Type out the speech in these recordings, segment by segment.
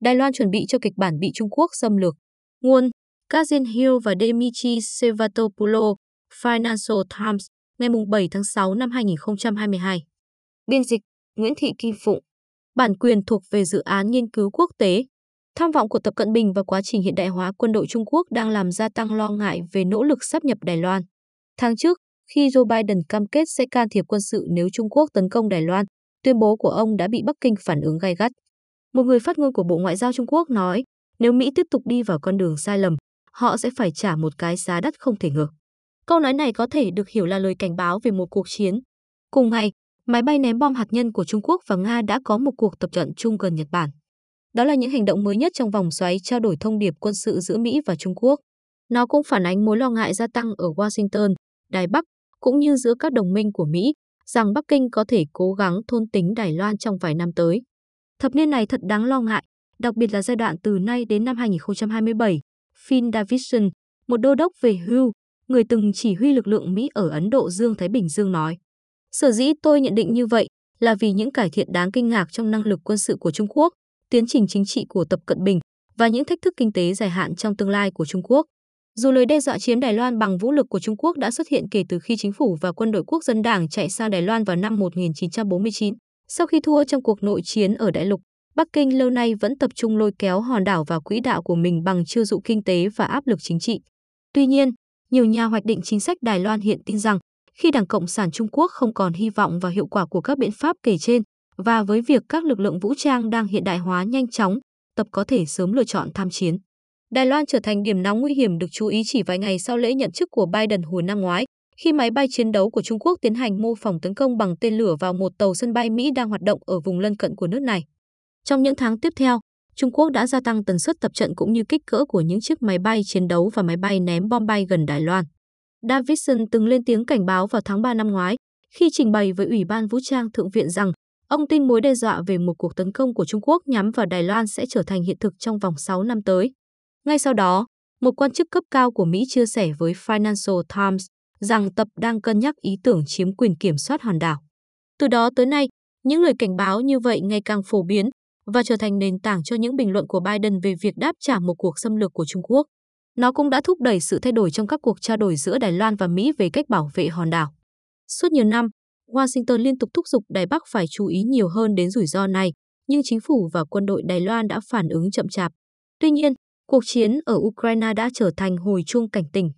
Đài Loan chuẩn bị cho kịch bản bị Trung Quốc xâm lược. Nguồn Kazin Hill và Demichi Sevastopoulos, Financial Times, ngày 7 tháng 6 năm 2022. Biên dịch Nguyễn Thị Kim Phụng. Bản quyền thuộc về dự án nghiên cứu quốc tế. Tham vọng của Tập Cận Bình và quá trình hiện đại hóa quân đội Trung Quốc đang làm gia tăng lo ngại về nỗ lực sắp nhập Đài Loan. Tháng trước, khi Joe Biden cam kết sẽ can thiệp quân sự nếu Trung Quốc tấn công Đài Loan, tuyên bố của ông đã bị Bắc Kinh phản ứng gay gắt. Một người phát ngôn của Bộ Ngoại giao Trung Quốc nói, nếu Mỹ tiếp tục đi vào con đường sai lầm, họ sẽ phải trả một cái giá đắt không thể ngờ. Câu nói này có thể được hiểu là lời cảnh báo về một cuộc chiến. Cùng ngày, máy bay ném bom hạt nhân của Trung Quốc và Nga đã có một cuộc tập trận chung gần Nhật Bản. Đó là những hành động mới nhất trong vòng xoáy trao đổi thông điệp quân sự giữa Mỹ và Trung Quốc. Nó cũng phản ánh mối lo ngại gia tăng ở Washington, Đài Bắc, cũng như giữa các đồng minh của Mỹ, rằng Bắc Kinh có thể cố gắng thôn tính Đài Loan trong vài năm tới. Thập niên này thật đáng lo ngại, đặc biệt là giai đoạn từ nay đến năm 2027. Phil Davidson, một đô đốc về hưu, người từng chỉ huy lực lượng Mỹ ở Ấn Độ Dương-Thái Bình Dương nói. Sở dĩ tôi nhận định như vậy là vì những cải thiện đáng kinh ngạc trong năng lực quân sự của Trung Quốc, tiến trình chính trị của Tập Cận Bình và những thách thức kinh tế dài hạn trong tương lai của Trung Quốc. Dù lời đe dọa chiếm Đài Loan bằng vũ lực của Trung Quốc đã xuất hiện kể từ khi chính phủ và quân đội quốc dân đảng chạy sang Đài Loan vào năm 1949, sau khi thua trong cuộc nội chiến ở đại lục, Bắc Kinh lâu nay vẫn tập trung lôi kéo hòn đảo vào quỹ đạo của mình bằng chiêu dụ kinh tế và áp lực chính trị. Tuy nhiên, nhiều nhà hoạch định chính sách Đài Loan hiện tin rằng khi Đảng Cộng sản Trung Quốc không còn hy vọng vào hiệu quả của các biện pháp kể trên và với việc các lực lượng vũ trang đang hiện đại hóa nhanh chóng, tập có thể sớm lựa chọn tham chiến. Đài Loan trở thành điểm nóng nguy hiểm được chú ý chỉ vài ngày sau lễ nhận chức của Biden hồi năm ngoái, khi máy bay chiến đấu của Trung Quốc tiến hành mô phỏng tấn công bằng tên lửa vào một tàu sân bay Mỹ đang hoạt động ở vùng lân cận của nước này. Trong những tháng tiếp theo, Trung Quốc đã gia tăng tần suất tập trận cũng như kích cỡ của những chiếc máy bay chiến đấu và máy bay ném bom bay gần Đài Loan. Davidson từng lên tiếng cảnh báo vào tháng 3 năm ngoái khi trình bày với Ủy ban Vũ trang Thượng viện rằng ông tin mối đe dọa về một cuộc tấn công của Trung Quốc nhắm vào Đài Loan sẽ trở thành hiện thực trong vòng 6 năm tới. Ngay sau đó, một quan chức cấp cao của Mỹ chia sẻ với Financial Times rằng tập đang cân nhắc ý tưởng chiếm quyền kiểm soát hòn đảo. Từ đó tới nay, những lời cảnh báo như vậy ngày càng phổ biến và trở thành nền tảng cho những bình luận của Biden về việc đáp trả một cuộc xâm lược của Trung Quốc. Nó cũng đã thúc đẩy sự thay đổi trong các cuộc trao đổi giữa Đài Loan và Mỹ về cách bảo vệ hòn đảo. Suốt nhiều năm, Washington liên tục thúc giục Đài Bắc phải chú ý nhiều hơn đến rủi ro này, nhưng chính phủ và quân đội Đài Loan đã phản ứng chậm chạp. Tuy nhiên, cuộc chiến ở Ukraine đã trở thành hồi chuông cảnh tỉnh.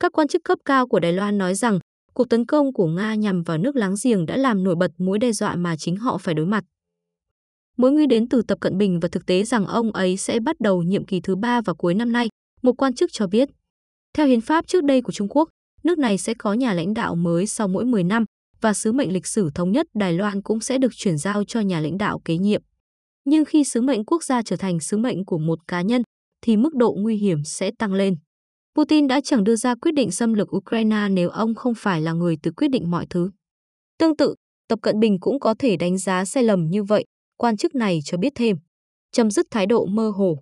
Các quan chức cấp cao của Đài Loan nói rằng cuộc tấn công của Nga nhằm vào nước láng giềng đã làm nổi bật mối đe dọa mà chính họ phải đối mặt. Mối nguy đến từ Tập Cận Bình và thực tế rằng ông ấy sẽ bắt đầu nhiệm kỳ thứ ba vào cuối năm nay, một quan chức cho biết. Theo hiến pháp trước đây của Trung Quốc, nước này sẽ có nhà lãnh đạo mới sau mỗi 10 năm và sứ mệnh lịch sử thống nhất Đài Loan cũng sẽ được chuyển giao cho nhà lãnh đạo kế nhiệm. Nhưng khi sứ mệnh quốc gia trở thành sứ mệnh của một cá nhân, thì mức độ nguy hiểm sẽ tăng lên. Putin đã chẳng đưa ra quyết định xâm lược Ukraine nếu ông không phải là người tự quyết định mọi thứ. Tương tự, Tập Cận Bình cũng có thể đánh giá sai lầm như vậy, quan chức này cho biết thêm. Chấm dứt thái độ mơ hồ.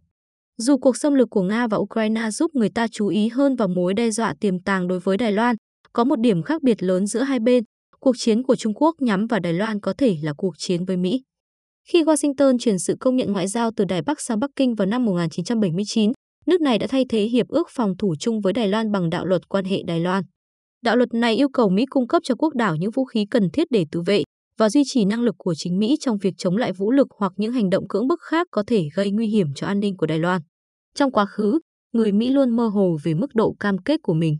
Dù cuộc xâm lược của Nga và Ukraine giúp người ta chú ý hơn vào mối đe dọa tiềm tàng đối với Đài Loan, có một điểm khác biệt lớn giữa hai bên, cuộc chiến của Trung Quốc nhắm vào Đài Loan có thể là cuộc chiến với Mỹ. Khi Washington chuyển sự công nhận ngoại giao từ Đài Bắc sang Bắc Kinh vào năm 1979, nước này đã thay thế hiệp ước phòng thủ chung với Đài Loan bằng đạo luật quan hệ Đài Loan. Đạo luật này yêu cầu Mỹ cung cấp cho quốc đảo những vũ khí cần thiết để tự vệ và duy trì năng lực của chính Mỹ trong việc chống lại vũ lực hoặc những hành động cưỡng bức khác có thể gây nguy hiểm cho an ninh của Đài Loan. Trong quá khứ, người Mỹ luôn mơ hồ về mức độ cam kết của mình.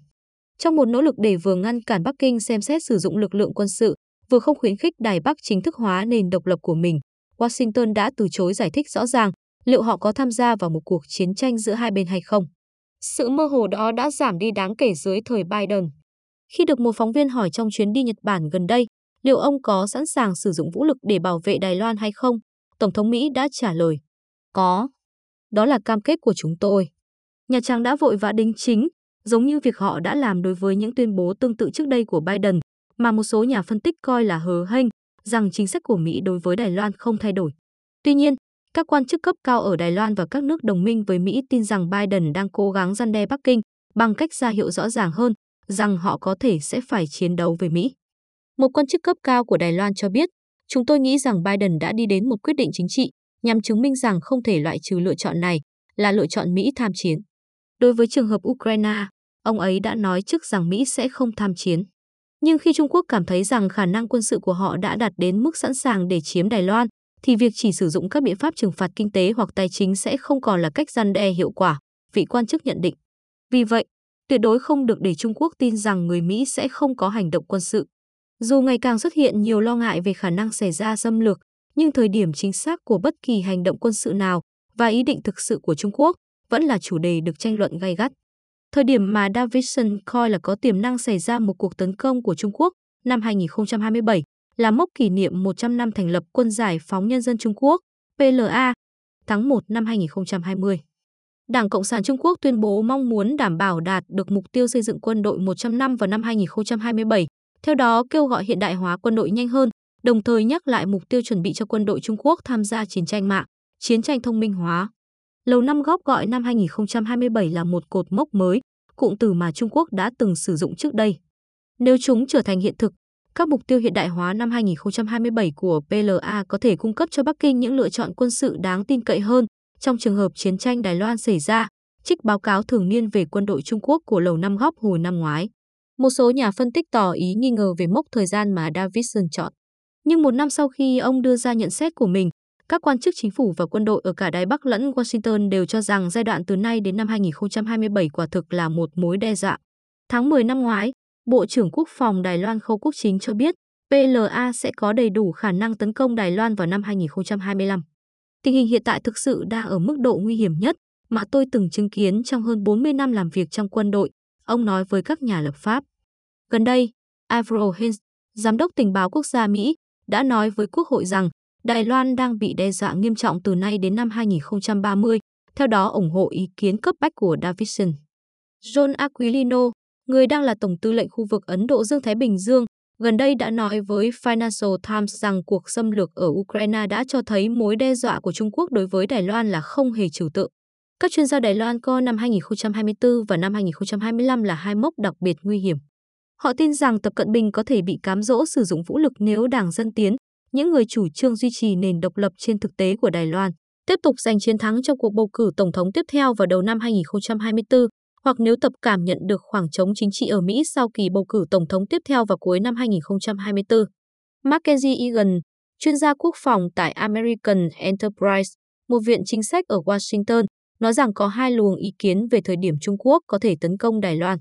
Trong một nỗ lực để vừa ngăn cản Bắc Kinh xem xét sử dụng lực lượng quân sự, vừa không khuyến khích Đài Bắc chính thức hóa nền độc lập của mình, Washington đã từ chối giải thích rõ ràng liệu họ có tham gia vào một cuộc chiến tranh giữa hai bên hay không. Sự mơ hồ đó đã giảm đi đáng kể dưới thời Biden. Khi được một phóng viên hỏi trong chuyến đi Nhật Bản gần đây, liệu ông có sẵn sàng sử dụng vũ lực để bảo vệ Đài Loan hay không, Tổng thống Mỹ đã trả lời, có. Đó là cam kết của chúng tôi. Nhà Trắng đã vội vã đính chính, giống như việc họ đã làm đối với những tuyên bố tương tự trước đây của Biden, mà một số nhà phân tích coi là hờ hênh, rằng chính sách của Mỹ đối với Đài Loan không thay đổi. Tuy nhiên, các quan chức cấp cao ở Đài Loan và các nước đồng minh với Mỹ tin rằng Biden đang cố gắng gian đe Bắc Kinh bằng cách ra hiệu rõ ràng hơn rằng họ có thể sẽ phải chiến đấu với Mỹ. Một quan chức cấp cao của Đài Loan cho biết, chúng tôi nghĩ rằng Biden đã đi đến một quyết định chính trị nhằm chứng minh rằng không thể loại trừ lựa chọn này là lựa chọn Mỹ tham chiến. Đối với trường hợp Ukraine, ông ấy đã nói trước rằng Mỹ sẽ không tham chiến. Nhưng khi Trung Quốc cảm thấy rằng khả năng quân sự của họ đã đạt đến mức sẵn sàng để chiếm Đài Loan, thì việc chỉ sử dụng các biện pháp trừng phạt kinh tế hoặc tài chính sẽ không còn là cách gian đe hiệu quả, vị quan chức nhận định. Vì vậy, tuyệt đối không được để Trung Quốc tin rằng người Mỹ sẽ không có hành động quân sự. Dù ngày càng xuất hiện nhiều lo ngại về khả năng xảy ra xâm lược, nhưng thời điểm chính xác của bất kỳ hành động quân sự nào và ý định thực sự của Trung Quốc vẫn là chủ đề được tranh luận gay gắt. Thời điểm mà Davidson coi là có tiềm năng xảy ra một cuộc tấn công của Trung Quốc năm 2027 là mốc kỷ niệm 100 năm thành lập Quân Giải phóng Nhân dân Trung Quốc, PLA, tháng 1 năm 2020. Đảng Cộng sản Trung Quốc tuyên bố mong muốn đảm bảo đạt được mục tiêu xây dựng quân đội 100 năm vào năm 2027, theo đó kêu gọi hiện đại hóa quân đội nhanh hơn, đồng thời nhắc lại mục tiêu chuẩn bị cho quân đội Trung Quốc tham gia chiến tranh mạng, chiến tranh thông minh hóa. Lầu Năm Góc gọi năm 2027 là một cột mốc mới, cụm từ mà Trung Quốc đã từng sử dụng trước đây. Nếu chúng trở thành hiện thực, các mục tiêu hiện đại hóa năm 2027 của PLA có thể cung cấp cho Bắc Kinh những lựa chọn quân sự đáng tin cậy hơn trong trường hợp chiến tranh Đài Loan xảy ra, trích báo cáo thường niên về quân đội Trung Quốc của Lầu Năm Góc hồi năm ngoái. Một số nhà phân tích tỏ ý nghi ngờ về mốc thời gian mà Davidson chọn. Nhưng một năm sau khi ông đưa ra nhận xét của mình, các quan chức chính phủ và quân đội ở cả Đài Bắc lẫn Washington đều cho rằng giai đoạn từ nay đến năm 2027 quả thực là một mối đe dọa. Tháng 10 năm ngoái, Bộ trưởng Quốc phòng Đài Loan Khâu Quốc Chính cho biết PLA sẽ có đầy đủ khả năng tấn công Đài Loan vào năm 2025. Tình hình hiện tại thực sự đang ở mức độ nguy hiểm nhất mà tôi từng chứng kiến trong hơn 40 năm làm việc trong quân đội, ông nói với các nhà lập pháp. Gần đây, Avril Haines, giám đốc tình báo quốc gia Mỹ, đã nói với Quốc hội rằng Đài Loan đang bị đe dọa nghiêm trọng từ nay đến năm 2030, theo đó ủng hộ ý kiến cấp bách của Davidson. John Aquilino, người đang là Tổng tư lệnh khu vực Ấn Độ Dương-Thái Bình Dương, gần đây đã nói với Financial Times rằng cuộc xâm lược ở Ukraine đã cho thấy mối đe dọa của Trung Quốc đối với Đài Loan là không hề trừu tượng. Các chuyên gia Đài Loan coi năm 2024 và năm 2025 là hai mốc đặc biệt nguy hiểm. Họ tin rằng Tập Cận Bình có thể bị cám dỗ sử dụng vũ lực nếu Đảng Dân Tiến, những người chủ trương duy trì nền độc lập trên thực tế của Đài Loan, tiếp tục giành chiến thắng trong cuộc bầu cử tổng thống tiếp theo vào đầu năm 2024, hoặc nếu tập cảm nhận được khoảng trống chính trị ở Mỹ sau kỳ bầu cử tổng thống tiếp theo vào cuối năm 2024. Mackenzie Egan, chuyên gia quốc phòng tại American Enterprise, một viện chính sách ở Washington, nói rằng có hai luồng ý kiến về thời điểm Trung Quốc có thể tấn công Đài Loan.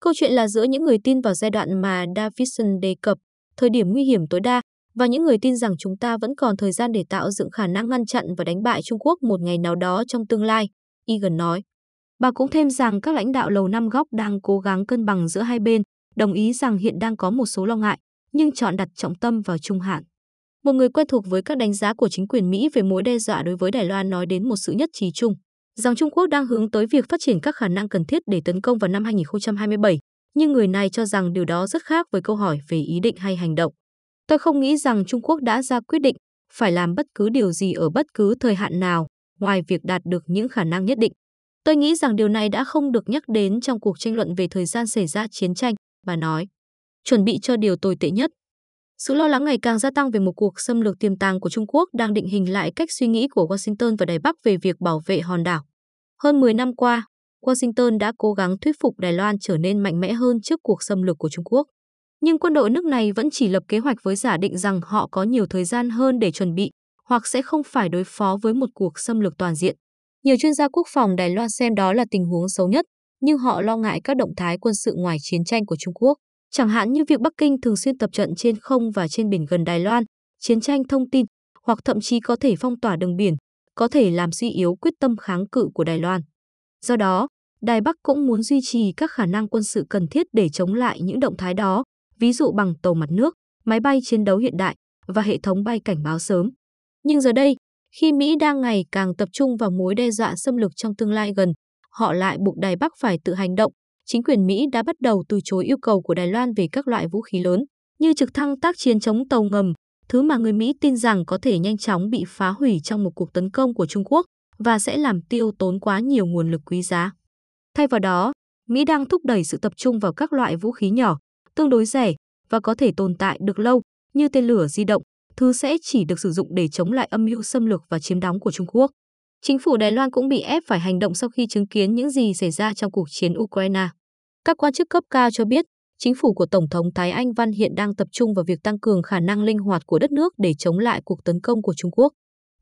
Câu chuyện là giữa những người tin vào giai đoạn mà Davidson đề cập, thời điểm nguy hiểm tối đa, và những người tin rằng chúng ta vẫn còn thời gian để tạo dựng khả năng ngăn chặn và đánh bại Trung Quốc một ngày nào đó trong tương lai, Egan nói. Bà cũng thêm rằng các lãnh đạo Lầu Năm Góc đang cố gắng cân bằng giữa hai bên, đồng ý rằng hiện đang có một số lo ngại, nhưng chọn đặt trọng tâm vào trung hạn. Một người quen thuộc với các đánh giá của chính quyền Mỹ về mối đe dọa đối với Đài Loan nói đến một sự nhất trí chung, rằng Trung Quốc đang hướng tới việc phát triển các khả năng cần thiết để tấn công vào năm 2027, nhưng người này cho rằng điều đó rất khác với câu hỏi về ý định hay hành động. Tôi không nghĩ rằng Trung Quốc đã ra quyết định phải làm bất cứ điều gì ở bất cứ thời hạn nào, ngoài việc đạt được những khả năng nhất định. Tôi nghĩ rằng điều này đã không được nhắc đến trong cuộc tranh luận về thời gian xảy ra chiến tranh, bà nói. Chuẩn bị cho điều tồi tệ nhất. Sự lo lắng ngày càng gia tăng về một cuộc xâm lược tiềm tàng của Trung Quốc đang định hình lại cách suy nghĩ của Washington và Đài Bắc về việc bảo vệ hòn đảo. Hơn 10 năm qua, Washington đã cố gắng thuyết phục Đài Loan trở nên mạnh mẽ hơn trước cuộc xâm lược của Trung Quốc. Nhưng quân đội nước này vẫn chỉ lập kế hoạch với giả định rằng họ có nhiều thời gian hơn để chuẩn bị hoặc sẽ không phải đối phó với một cuộc xâm lược toàn diện. Nhiều chuyên gia quốc phòng Đài Loan xem đó là tình huống xấu nhất, nhưng họ lo ngại các động thái quân sự ngoài chiến tranh của Trung Quốc, chẳng hạn như việc Bắc Kinh thường xuyên tập trận trên không và trên biển gần Đài Loan, chiến tranh thông tin, hoặc thậm chí có thể phong tỏa đường biển, có thể làm suy yếu quyết tâm kháng cự của Đài Loan. Do đó, Đài Bắc cũng muốn duy trì các khả năng quân sự cần thiết để chống lại những động thái đó, ví dụ bằng tàu mặt nước, máy bay chiến đấu hiện đại và hệ thống bay cảnh báo sớm. Nhưng giờ đây, khi Mỹ đang ngày càng tập trung vào mối đe dọa xâm lược trong tương lai gần, họ lại buộc Đài Bắc phải tự hành động. Chính quyền Mỹ đã bắt đầu từ chối yêu cầu của Đài Loan về các loại vũ khí lớn, như trực thăng tác chiến chống tàu ngầm, thứ mà người Mỹ tin rằng có thể nhanh chóng bị phá hủy trong một cuộc tấn công của Trung Quốc và sẽ làm tiêu tốn quá nhiều nguồn lực quý giá. Thay vào đó, Mỹ đang thúc đẩy sự tập trung vào các loại vũ khí nhỏ, tương đối rẻ và có thể tồn tại được lâu như tên lửa di động, thứ sẽ chỉ được sử dụng để chống lại âm mưu xâm lược và chiếm đóng của Trung Quốc. Chính phủ Đài Loan cũng bị ép phải hành động sau khi chứng kiến những gì xảy ra trong cuộc chiến Ukraine. Các quan chức cấp cao cho biết, chính phủ của Tổng thống Thái Anh Văn hiện đang tập trung vào việc tăng cường khả năng linh hoạt của đất nước để chống lại cuộc tấn công của Trung Quốc.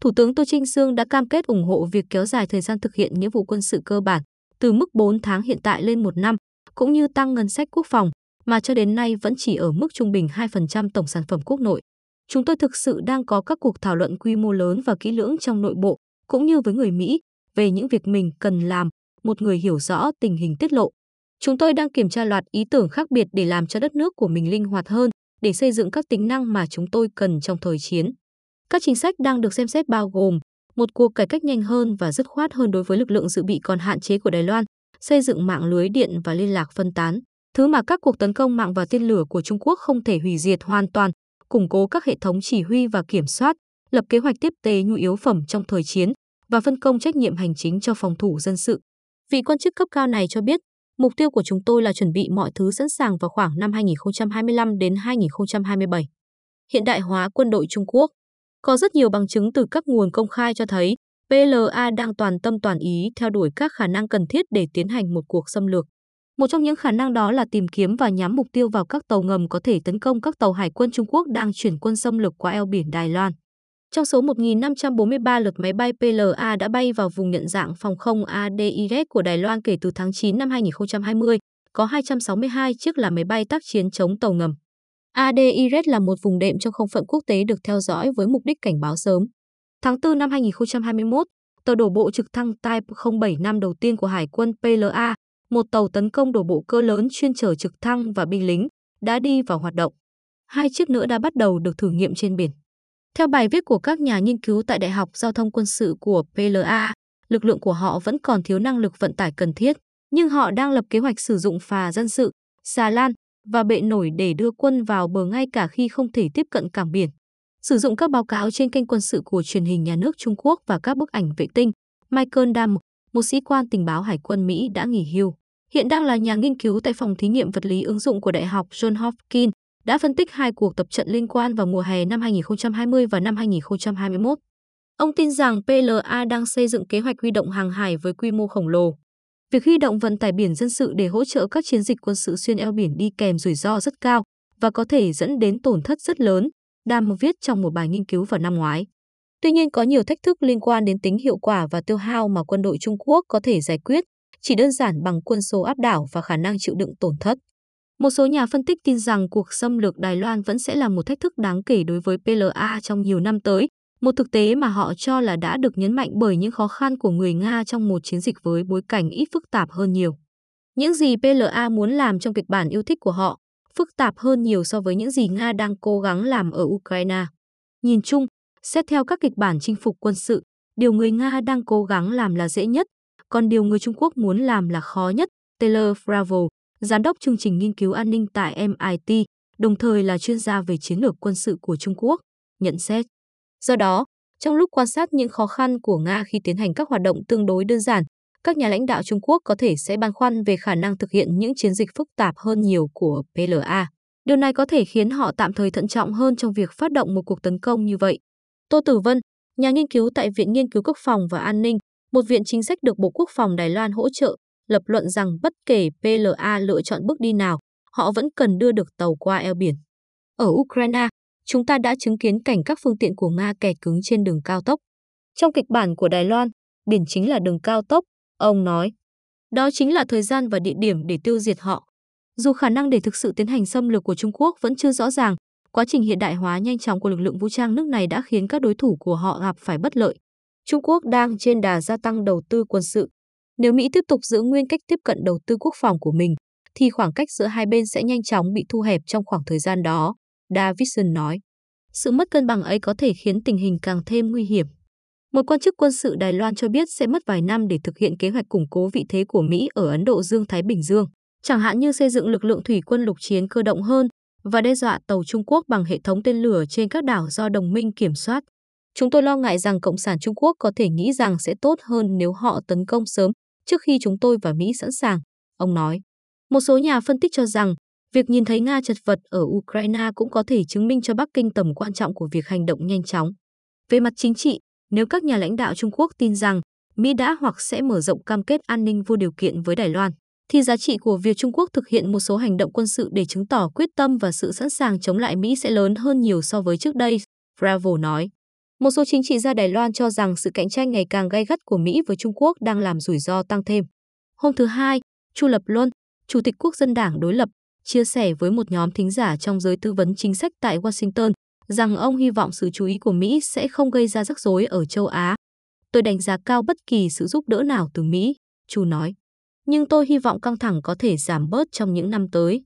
Thủ tướng Tô Trinh Sương đã cam kết ủng hộ việc kéo dài thời gian thực hiện nghĩa vụ quân sự cơ bản từ mức 4 tháng hiện tại lên 1 năm, cũng như tăng ngân sách quốc phòng, mà cho đến nay vẫn chỉ ở mức trung bình 2% tổng sản phẩm quốc nội. Chúng tôi thực sự đang có các cuộc thảo luận quy mô lớn và kỹ lưỡng trong nội bộ, cũng như với người Mỹ, về những việc mình cần làm, một người hiểu rõ tình hình tiết lộ. Chúng tôi đang kiểm tra loạt ý tưởng khác biệt để làm cho đất nước của mình linh hoạt hơn, để xây dựng các tính năng mà chúng tôi cần trong thời chiến. Các chính sách đang được xem xét bao gồm một cuộc cải cách nhanh hơn và dứt khoát hơn đối với lực lượng dự bị còn hạn chế của Đài Loan, xây dựng mạng lưới điện và liên lạc phân tán, thứ mà các cuộc tấn công mạng và tên lửa của Trung Quốc không thể hủy diệt hoàn toàn, củng cố các hệ thống chỉ huy và kiểm soát, lập kế hoạch tiếp tế nhu yếu phẩm trong thời chiến và phân công trách nhiệm hành chính cho phòng thủ dân sự. Vị quan chức cấp cao này cho biết, mục tiêu của chúng tôi là chuẩn bị mọi thứ sẵn sàng vào khoảng năm 2025 đến 2027. Hiện đại hóa quân đội Trung Quốc Có rất nhiều bằng chứng từ các nguồn công khai cho thấy PLA đang toàn tâm toàn ý theo đuổi các khả năng cần thiết để tiến hành một cuộc xâm lược. Một trong những khả năng đó là tìm kiếm và nhắm mục tiêu vào các tàu ngầm có thể tấn công các tàu hải quân Trung Quốc đang chuyển quân xâm lược qua eo biển Đài Loan. Trong số 1.543 lượt máy bay PLA đã bay vào vùng nhận dạng phòng không ADIZ của Đài Loan kể từ tháng 9 năm 2020, có 262 chiếc là máy bay tác chiến chống tàu ngầm. ADIZ là một vùng đệm trong không phận quốc tế được theo dõi với mục đích cảnh báo sớm. Tháng 4 năm 2021, tàu đổ bộ trực thăng Type 075 đầu tiên của Hải quân PLA, một tàu tấn công đổ bộ cơ lớn chuyên chở trực thăng và binh lính, đã đi vào hoạt động. Hai chiếc nữa đã bắt đầu được thử nghiệm trên biển. Theo bài viết của các nhà nghiên cứu tại Đại học Giao thông Quân sự của PLA, lực lượng của họ vẫn còn thiếu năng lực vận tải cần thiết, nhưng họ đang lập kế hoạch sử dụng phà dân sự, xà lan và bệ nổi để đưa quân vào bờ ngay cả khi không thể tiếp cận cảng biển. Sử dụng các báo cáo trên kênh quân sự của truyền hình nhà nước Trung Quốc và các bức ảnh vệ tinh, Michael Dam, một sĩ quan tình báo Hải quân Mỹ đã nghỉ hưu, hiện đang là nhà nghiên cứu tại phòng thí nghiệm vật lý ứng dụng của Đại học John Hopkins, đã phân tích hai cuộc tập trận liên quan vào mùa hè năm 2020 và năm 2021. Ông tin rằng PLA đang xây dựng kế hoạch huy động hàng hải với quy mô khổng lồ. Việc huy động vận tải biển dân sự để hỗ trợ các chiến dịch quân sự xuyên eo biển đi kèm rủi ro rất cao và có thể dẫn đến tổn thất rất lớn, Đam viết trong một bài nghiên cứu vào năm ngoái. Tuy nhiên có nhiều thách thức liên quan đến tính hiệu quả và tiêu hao mà quân đội Trung Quốc có thể giải quyết, chỉ đơn giản bằng quân số áp đảo và khả năng chịu đựng tổn thất. Một số nhà phân tích tin rằng cuộc xâm lược Đài Loan vẫn sẽ là một thách thức đáng kể đối với PLA trong nhiều năm tới, một thực tế mà họ cho là đã được nhấn mạnh bởi những khó khăn của người Nga trong một chiến dịch với bối cảnh ít phức tạp hơn nhiều. Những gì PLA muốn làm trong kịch bản yêu thích của họ phức tạp hơn nhiều so với những gì Nga đang cố gắng làm ở Ukraine. Nhìn chung, xét theo các kịch bản chinh phục quân sự, điều người Nga đang cố gắng làm là dễ nhất, còn điều người Trung Quốc muốn làm là khó nhất. Taylor Fravel, giám đốc chương trình nghiên cứu an ninh tại MIT, đồng thời là chuyên gia về chiến lược quân sự của Trung Quốc, nhận xét. Do đó, trong lúc quan sát những khó khăn của Nga khi tiến hành các hoạt động tương đối đơn giản, các nhà lãnh đạo Trung Quốc có thể sẽ băn khoăn về khả năng thực hiện những chiến dịch phức tạp hơn nhiều của PLA. Điều này có thể khiến họ tạm thời thận trọng hơn trong việc phát động một cuộc tấn công như vậy. Tô Tử Vân, nhà nghiên cứu tại Viện Nghiên cứu Quốc phòng và An ninh, một viện chính sách được Bộ Quốc phòng Đài Loan hỗ trợ, lập luận rằng bất kể PLA lựa chọn bước đi nào, họ vẫn cần đưa được tàu qua eo biển. Ở Ukraine, chúng ta đã chứng kiến cảnh các phương tiện của Nga kẹt cứng trên đường cao tốc. Trong kịch bản của Đài Loan, biển chính là đường cao tốc, ông nói. Đó chính là thời gian và địa điểm để tiêu diệt họ. Dù khả năng để thực sự tiến hành xâm lược của Trung Quốc vẫn chưa rõ ràng, quá trình hiện đại hóa nhanh chóng của lực lượng vũ trang nước này đã khiến các đối thủ của họ gặp phải bất lợi. Trung Quốc đang trên đà gia tăng đầu tư quân sự. Nếu Mỹ tiếp tục giữ nguyên cách tiếp cận đầu tư quốc phòng của mình, thì khoảng cách giữa hai bên sẽ nhanh chóng bị thu hẹp trong khoảng thời gian đó, Davidson nói. Sự mất cân bằng ấy có thể khiến tình hình càng thêm nguy hiểm. Một quan chức quân sự Đài Loan cho biết sẽ mất vài năm để thực hiện kế hoạch củng cố vị thế của Mỹ ở Ấn Độ Dương-Thái Bình Dương, chẳng hạn như xây dựng lực lượng thủy quân lục chiến cơ động hơn và đe dọa tàu Trung Quốc bằng hệ thống tên lửa trên các đảo do đồng minh kiểm soát. Chúng tôi lo ngại rằng Cộng sản Trung Quốc có thể nghĩ rằng sẽ tốt hơn nếu họ tấn công sớm trước khi chúng tôi và Mỹ sẵn sàng, ông nói. Một số nhà phân tích cho rằng Việc nhìn thấy Nga chật vật ở Ukraine cũng có thể chứng minh cho Bắc Kinh tầm quan trọng của việc hành động nhanh chóng. Về mặt chính trị, nếu các nhà lãnh đạo Trung Quốc tin rằng Mỹ đã hoặc sẽ mở rộng cam kết an ninh vô điều kiện với Đài Loan, thì giá trị của việc Trung Quốc thực hiện một số hành động quân sự để chứng tỏ quyết tâm và sự sẵn sàng chống lại Mỹ sẽ lớn hơn nhiều so với trước đây, Bravo nói. Một số chính trị gia Đài Loan cho rằng sự cạnh tranh ngày càng gay gắt của Mỹ với Trung Quốc đang làm rủi ro tăng thêm. Hôm thứ Hai, Chu Lập Luân, Chủ tịch Quốc dân Đảng đối lập, chia sẻ với một nhóm thính giả trong giới tư vấn chính sách tại Washington rằng ông hy vọng sự chú ý của Mỹ sẽ không gây ra rắc rối ở châu Á. Tôi đánh giá cao bất kỳ sự giúp đỡ nào từ Mỹ, Chu nói. Nhưng tôi hy vọng căng thẳng có thể giảm bớt trong những năm tới.